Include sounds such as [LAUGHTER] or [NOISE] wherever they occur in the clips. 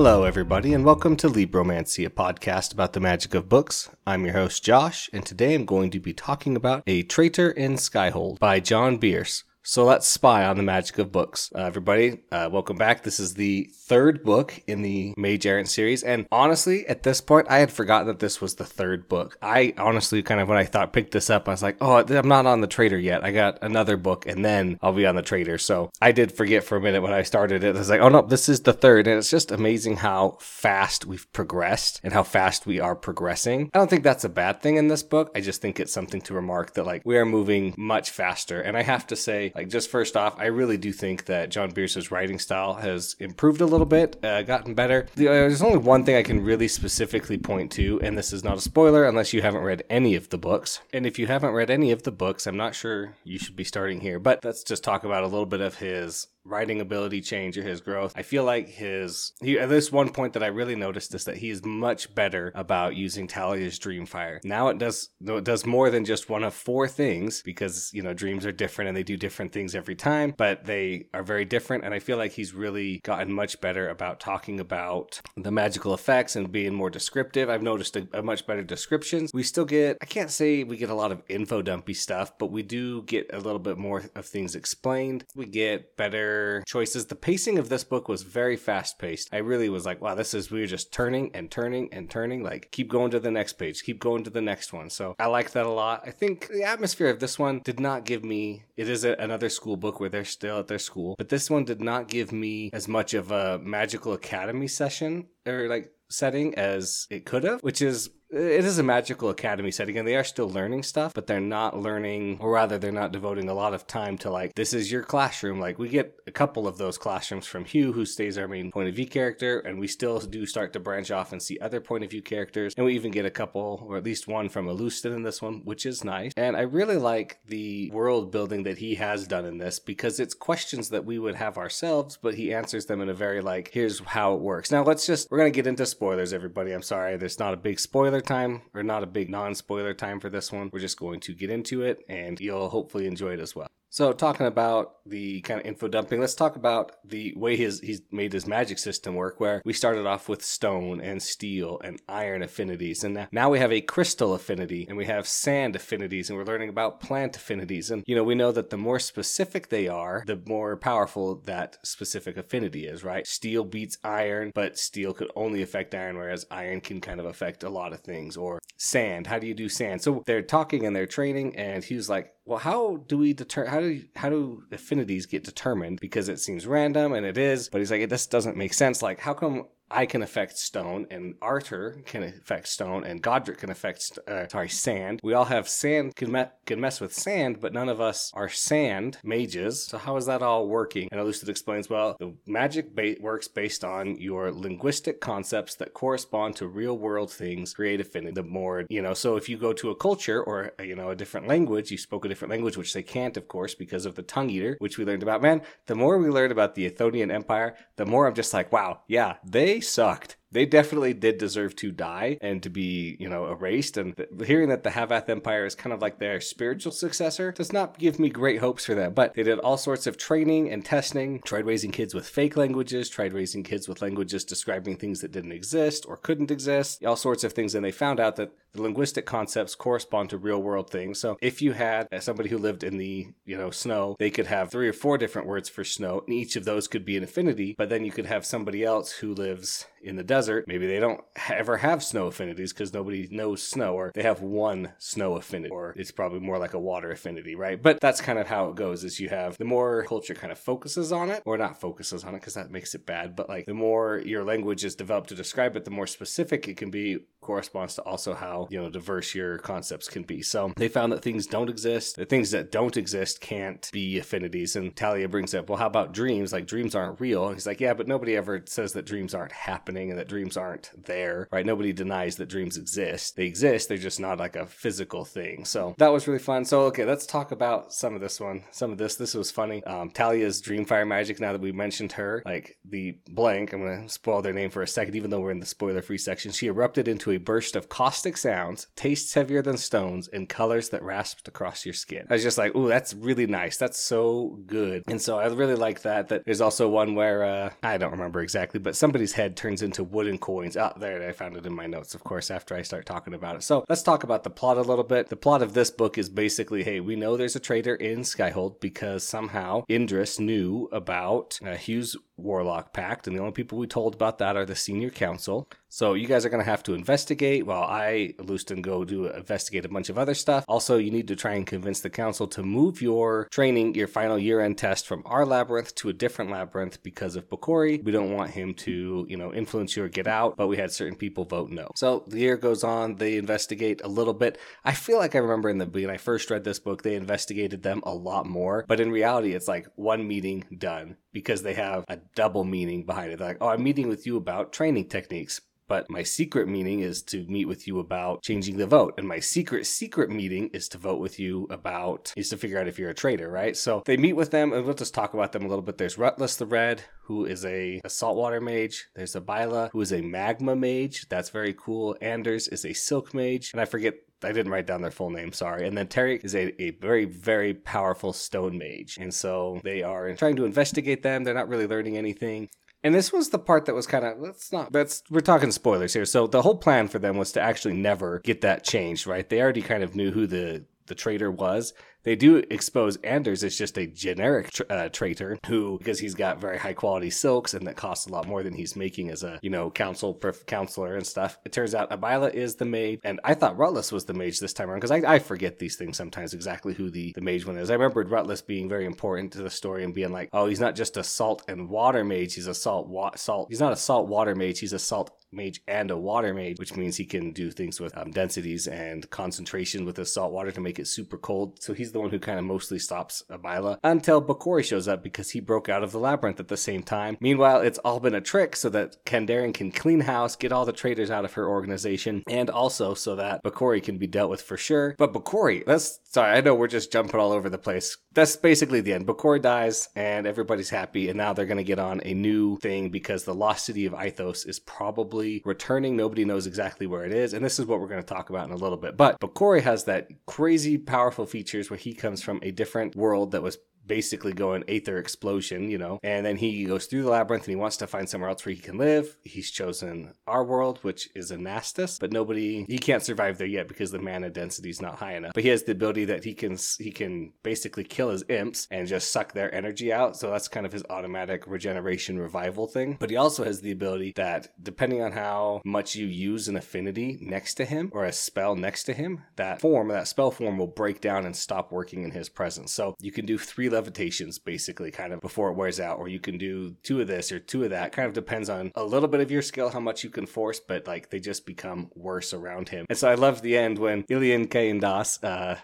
Hello, everybody, and welcome to Libromancy, a podcast about the magic of books. I'm your host, Josh, and today I'm going to be talking about A Traitor in Skyhold by John Bierce. So let's spy on the magic of books. Uh, everybody, uh, welcome back. This is the third book in the Mage Errant series. And honestly, at this point, I had forgotten that this was the third book. I honestly kind of, when I thought, picked this up, I was like, oh, I'm not on the trader yet. I got another book and then I'll be on the trader. So I did forget for a minute when I started it. I was like, oh no, this is the third. And it's just amazing how fast we've progressed and how fast we are progressing. I don't think that's a bad thing in this book. I just think it's something to remark that like we are moving much faster. And I have to say, like, just first off, I really do think that John Bierce's writing style has improved a little bit, uh, gotten better. Uh, there's only one thing I can really specifically point to, and this is not a spoiler unless you haven't read any of the books. And if you haven't read any of the books, I'm not sure you should be starting here, but let's just talk about a little bit of his writing ability change or his growth. I feel like his he at this one point that I really noticed is that he is much better about using Talia's Dreamfire. Now it does it does more than just one of four things because you know dreams are different and they do different things every time, but they are very different. And I feel like he's really gotten much better about talking about the magical effects and being more descriptive. I've noticed a, a much better descriptions. We still get I can't say we get a lot of info dumpy stuff, but we do get a little bit more of things explained. We get better choices. The pacing of this book was very fast paced. I really was like, wow, this is, we were just turning and turning and turning. Like, keep going to the next page, keep going to the next one. So I like that a lot. I think the atmosphere of this one did not give me, it is a, another school book where they're still at their school, but this one did not give me as much of a magical academy session or like setting as it could have, which is it is a magical academy setting and they are still learning stuff but they're not learning or rather they're not devoting a lot of time to like this is your classroom. Like we get a couple of those classrooms from hugh who stays our main point of view character and we still do start to branch off and see other point of view characters. And we even get a couple or at least one from Alustin in this one which is nice. And i really like the world building that he has done in this because it's questions that we would have ourselves but he answers them in a very like here's how it works. Now let's just we're gonna get into spoilers everybody i'm sorry there's not a big spoiler time, or not a big non spoiler time for this one. We're just going to get into it, and you'll hopefully enjoy it as well. So, talking about the kind of info dumping, let's talk about the way his he's made his magic system work. Where we started off with stone and steel and iron affinities, and now we have a crystal affinity, and we have sand affinities, and we're learning about plant affinities. And you know, we know that the more specific they are, the more powerful that specific affinity is. Right? Steel beats iron, but steel could only affect iron, whereas iron can kind of affect a lot of things. Or sand. How do you do sand? So they're talking and they're training, and he was like, well, how do we deter? How do how do affinities get determined? Because it seems random, and it is. But he's like, this doesn't make sense. Like, how come I can affect stone, and Arthur can affect stone, and Godric can affect uh, sorry sand. We all have sand can me- can mess with sand, but none of us are sand mages. So how is that all working? And Alustin explains, well, the magic ba- works based on your linguistic concepts that correspond to real world things. Create affinity. The more you know. So if you go to a culture or you know a different language, you spoke a different language, which they can't, of course, because of the tongue eater, which we learned about. Man, the more we learn about the Ithonian Empire, the more I'm just like, wow, yeah, they sucked they definitely did deserve to die and to be, you know, erased. And th- hearing that the Havath Empire is kind of like their spiritual successor does not give me great hopes for them. But they did all sorts of training and testing, tried raising kids with fake languages, tried raising kids with languages describing things that didn't exist or couldn't exist, all sorts of things. And they found out that the linguistic concepts correspond to real world things. So if you had somebody who lived in the, you know, snow, they could have three or four different words for snow, and each of those could be an affinity. But then you could have somebody else who lives in the desert, maybe they don't [LAUGHS] ever have snow affinities because nobody knows snow, or they have one snow affinity, or it's probably more like a water affinity, right? But that's kind of how it goes is you have the more culture kind of focuses on it, or not focuses on it because that makes it bad, but like the more your language is developed to describe it, the more specific it can be corresponds to also how you know diverse your concepts can be. So they found that things don't exist. The things that don't exist can't be affinities. And Talia brings up, well, how about dreams? Like dreams aren't real. And he's like, yeah, but nobody ever says that dreams aren't happening and that dreams aren't there, right? Nobody denies that dreams exist. They exist. They're just not like a physical thing. So that was really fun. So okay, let's talk about some of this one. Some of this. This was funny. Um, Talia's Dreamfire magic. Now that we mentioned her, like the blank, I'm gonna spoil their name for a second, even though we're in the spoiler-free section. She erupted into a burst of caustic sounds, tastes heavier than stones, and colors that rasped across your skin. I was just like, ooh, that's really nice. That's so good. And so I really like that. That there's also one where uh, I don't remember exactly, but somebody's head turns into wooden coins. Oh, there, I found it in my notes, of course, after I start talking about it. So let's talk about the plot a little bit. The plot of this book is basically, hey, we know there's a traitor in Skyhold because somehow Indris knew about uh, Hugh's Warlock Pact, and the only people we told about that are the senior council. So you guys are going to have to investigate while I, Lustan, go do investigate a bunch of other stuff. Also, you need to try and convince the council to move your training, your final year-end test from our labyrinth to a different labyrinth because of Bokori. We don't want him to, you know, influence you or get out, but we had certain people vote no. So the year goes on, they investigate a little bit. I feel like I remember in the when I first read this book, they investigated them a lot more, but in reality, it's like one meeting done because they have a double meaning behind it. Like, oh, I'm meeting with you about training techniques but my secret meeting is to meet with you about changing the vote. And my secret, secret meeting is to vote with you about, is to figure out if you're a traitor, right? So they meet with them and we'll just talk about them a little bit. There's Rutless the Red, who is a, a saltwater mage. There's Abila, who is a magma mage. That's very cool. Anders is a silk mage. And I forget I didn't write down their full name, sorry. And then Terry is a, a very, very powerful stone mage. And so they are trying to investigate them. They're not really learning anything. And this was the part that was kind of let's not that's we're talking spoilers here. So the whole plan for them was to actually never get that changed, right? They already kind of knew who the the traitor was. They do expose Anders as just a generic tra- uh, traitor who, because he's got very high quality silks and that costs a lot more than he's making as a, you know, council perf- counselor and stuff. It turns out Abila is the mage, and I thought Rutless was the mage this time around because I, I, forget these things sometimes exactly who the, the mage one is. I remembered Rutless being very important to the story and being like, oh, he's not just a salt and water mage, he's a salt wa- salt. He's not a salt water mage, he's a salt mage and a water mage, which means he can do things with um, densities and concentration with the salt water to make it super cold. So he's the one who kind of mostly stops Abila until Bokori shows up because he broke out of the labyrinth at the same time. Meanwhile, it's all been a trick so that Kandarian can clean house, get all the traitors out of her organization, and also so that Bokori can be dealt with for sure. But Bokori, that's sorry, I know we're just jumping all over the place. That's basically the end. Bokori dies and everybody's happy, and now they're gonna get on a new thing because the lost city of Ithos is probably returning. Nobody knows exactly where it is, and this is what we're gonna talk about in a little bit. But Bokori has that crazy powerful features where he comes from a different world that was basically going aether explosion, you know. And then he goes through the labyrinth and he wants to find somewhere else where he can live. He's chosen our world, which is Anastus, but nobody he can't survive there yet because the mana density is not high enough. But he has the ability that he can he can basically kill his imps and just suck their energy out. So that's kind of his automatic regeneration revival thing. But he also has the ability that depending on how much you use an affinity next to him or a spell next to him, that form, that spell form will break down and stop working in his presence. So you can do three levitations basically kind of before it wears out, or you can do two of this or two of that. Kind of depends on a little bit of your skill, how much you can force, but like they just become worse around him. And so I love the end when Ilian Kaindas, uh,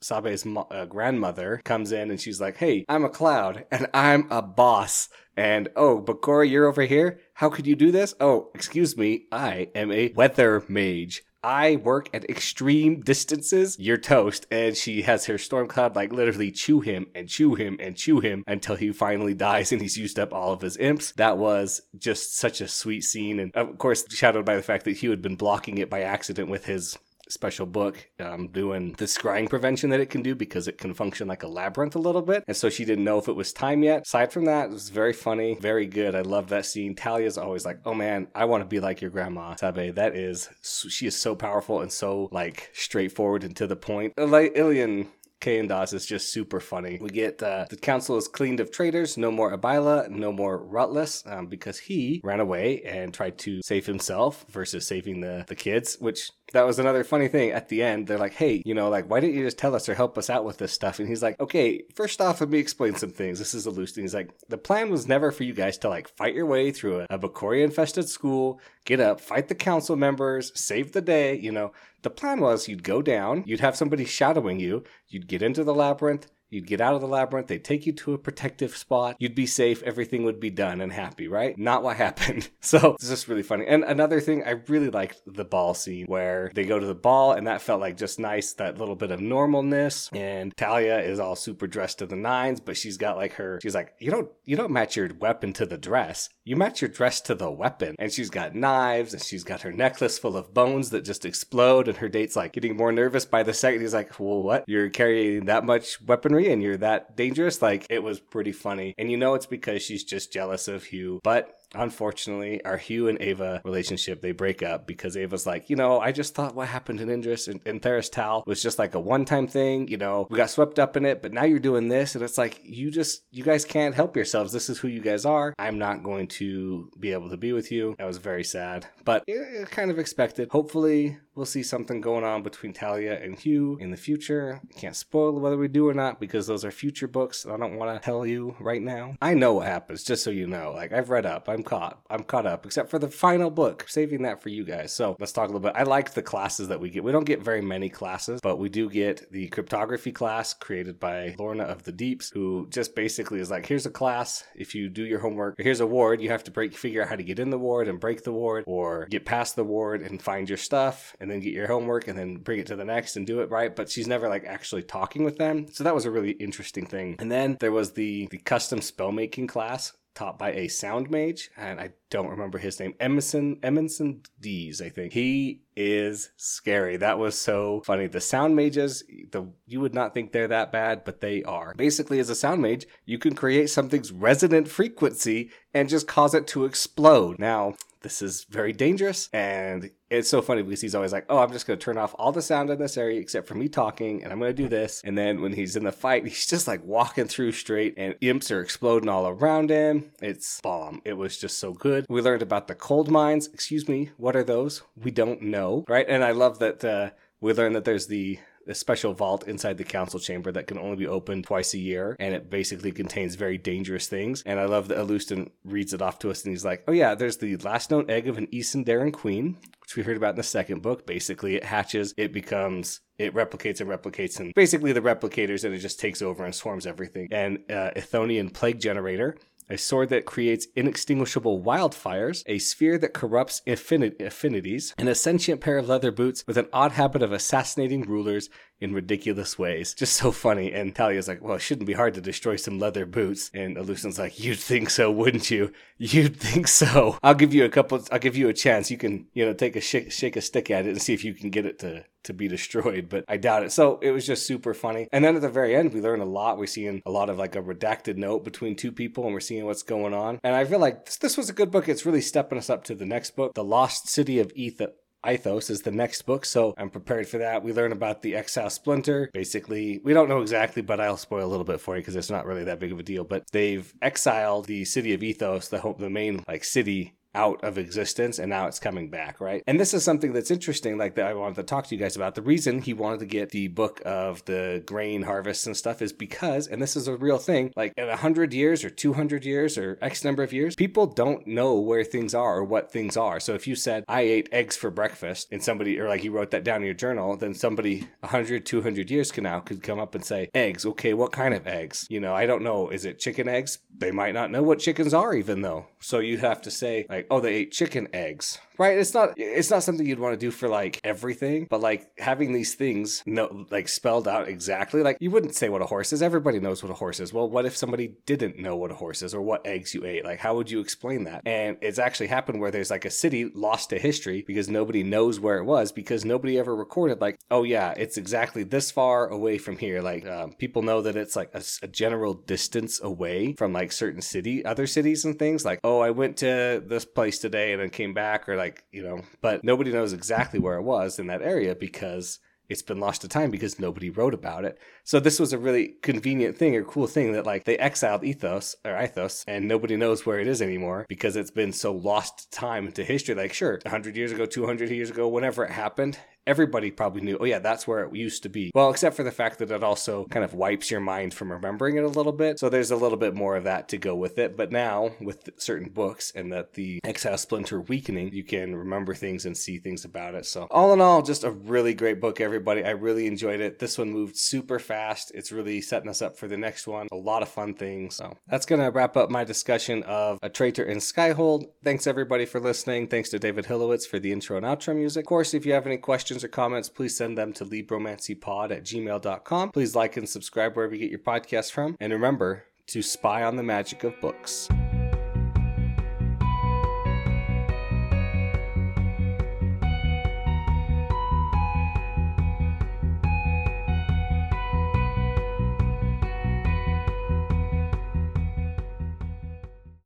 Sabae's mo- uh, grandmother comes in and she's like, Hey, I'm a cloud and I'm a boss. And oh, but Bokori, you're over here? How could you do this? Oh, excuse me, I am a weather mage. I work at extreme distances, you're toast. And she has her storm cloud like literally chew him and chew him and chew him until he finally [LAUGHS] dies and he's used up all of his imps. That was just such a sweet scene. And of course, shadowed by the fact that he had been blocking it by accident with his special book um, doing the scrying prevention that it can do because it can function like a labyrinth a little bit. And so she didn't know if it was time yet. Aside from that, it was very funny, very good. I love that scene. Talia's always like, oh man, I want to be like your grandma, Sabae. That is, she is so powerful and so like straightforward and to the point. Like Ilian Kaindas is just super funny. We get uh, the council is cleaned of traitors, no more Abila, no more Rutless, um, because he ran away and tried to save himself versus saving the, the kids, which that was another funny thing at the end. They're like, hey, you know, like, why didn't you just tell us or help us out with this stuff? And he's like, okay, first off, let me explain some things. This is a loose thing. He's like, the plan was never for you guys to like fight your way through a, a infested school, get up, fight the council members, save the day. You know, the plan was you'd go down, you'd have somebody shadowing you, you'd get into the labyrinth, You'd get out of the labyrinth, they'd take you to a protective spot, you'd be safe, everything would be done and happy, right? Not what [LAUGHS] happened. So it's just really funny. And another thing, I really liked the ball scene where they go to the ball, and that felt like just nice, that little bit of normalness. And Talia is all super dressed to the nines, but she's got like her, she's like, you don't, you don't match your weapon to the dress. You match your dress to the weapon. And she's got knives, and she's got her necklace full of bones that just explode. And her date's like getting more nervous by the second. He's like, well, what? You're carrying that much weaponry and you're that dangerous? Like, it was pretty funny. And you know it's because she's just jealous of Hugh. But unfortunately, our Hugh and Ava relationship, they break up because Ava's like, you know, I just thought what happened in Indris and, and Theris Tal was just like a one time thing. You know, we got swept up in it, but now you're doing this. And it's like, you just, you guys can't help yourselves. This is who you guys are. I'm not going to be able to be with you. That was very sad, but it, it kind of expected. Hopefully, we'll see something going on between Talia and Hugh in the future. can't spoil whether we do or not because those are future books. I don't want to tell you right now. I know what happens, just so you know. Like, I've read up. I'm caught. I'm caught up, except for the final book. Saving that for you guys. So let's talk a little bit. I like the classes that we get. We don't get very many classes, but we do get the cryptography class created by Lorna of the Deeps, who just basically is like, here's a class. If you do your homework, here's a ward. You have to break, figure out how to get in the ward and break the ward, or get past the ward and find your stuff, and then get your homework, and then bring it to the next and do it right. But she's never like actually talking with them. So that was a really interesting thing. And then there was the the custom spell making class taught by a sound mage, and I don't remember his name. Emerson Emerson Dees, I think. He is scary. That was so funny. The sound mages, the you would not think they're that bad, but they are. Basically, as a sound mage, you can create something's resonant frequency and just cause it to explode. Now, this is very dangerous and it's so funny because he's always like, "Oh, I'm just going to turn off all the sound in this area except for me talking, and I'm going to do this." And then when he's in the fight, [LAUGHS] he's just like walking through straight, and imps are exploding all around him. It's bomb. It was just so good. We learned about the cold mines. Excuse me, what are those? We don't know, right? And I love that uh, we learned that there's the a special vault inside the council chamber that can only be opened twice a year, and it basically contains very dangerous things. And I love that Alustin reads it off to us, and he's like, "Oh yeah, there's the last known egg of an Darren queen." Which we heard about in the second book. Basically, it hatches, it becomes it replicates and replicates and basically the replicators and it just takes over and swarms everything and uh, Ithonian plague generator a sword that creates inextinguishable wildfires, a sphere that corrupts affinities, and a sentient pair of leather boots with an odd habit of assassinating rulers in ridiculous ways. Just so funny. And Talia's like, well, it shouldn't be hard to destroy some leather boots. And Alustin's like, you'd think so, wouldn't you? You'd think so. I'll give you a couple, I'll give you a chance. You can, you know, take a shake, shake a stick at it and see if you can get it to, to be destroyed, but I doubt it. So it was just super funny. And then at the very end, we learn a lot. We're seeing a lot of like a redacted note between two people and we're seeing what's going on. And I feel like this, this was a good book. It's really stepping us up to the next book, The Lost City of Ether. Ithos is the next book, so I'm prepared for that. We learn about the Exile Splinter. Basically, we don't know exactly, but I'll spoil a little bit for you because it's not really that big of a deal. But they've exiled the city of Ethos, the the main like city out of existence and now it's coming back, right? And this is something that's interesting, like that I wanted to talk to you guys about. The reason he wanted to get the book of the grain harvests and stuff is because, and this is a real thing, like in a hundred years or 200 years or X number of years, people don't know where things are or what things are. So if you said, I ate eggs for breakfast and somebody, or like you wrote that down in your journal, then somebody 100, 200 years can now could come up and say, eggs. Okay, what kind of eggs? You know, I don't know. Is it chicken eggs? They might not know what chickens are even though. So you have to say, like, oh, they ate chicken eggs. Right? It's not it's not something you'd want to do for like everything but like having these things no like spelled out exactly like you wouldn't say what a horse is. Everybody knows what a horse is. Well what if somebody didn't know what a horse is or what eggs you ate? Like how would you explain that? And it's actually happened where there's like a city lost to history because nobody knows where it was because nobody ever recorded like oh yeah it's exactly this far away from here. Like um, people know that it's like a, a general distance away from like certain city other cities and things. Like oh i went to this place today and then came back or like you know, but nobody knows exactly where it was in that area because it's been lost to time because nobody wrote about it. So this was a really convenient thing or cool thing that like they exiled Ethos or Ithos and nobody knows where it is anymore because it's been so lost to time into history. Like sure, 100 years ago, 200 years ago, whenever it happened, everybody probably knew, oh yeah, that's where it used to be. Well, except for the fact that it also kind of wipes your mind from remembering it a little bit. So there's a little bit more of that to go with it. But now with certain books and that the Exile Splinter weakening, you can remember things and see things about it. So all in all, just a really great book, everybody. I really enjoyed it. This one moved super fast. It's really setting us up for the next one. A lot of fun things. So that's going to wrap up my discussion of A Traitor in Skyhold. Thanks everybody for listening. Thanks to David Hilowitz for the intro and outro music. Of course, if you have any questions or comments, please send them to libromancypod at gmail.com. Please like and subscribe wherever you get your podcast from. And remember to spy on the magic of books.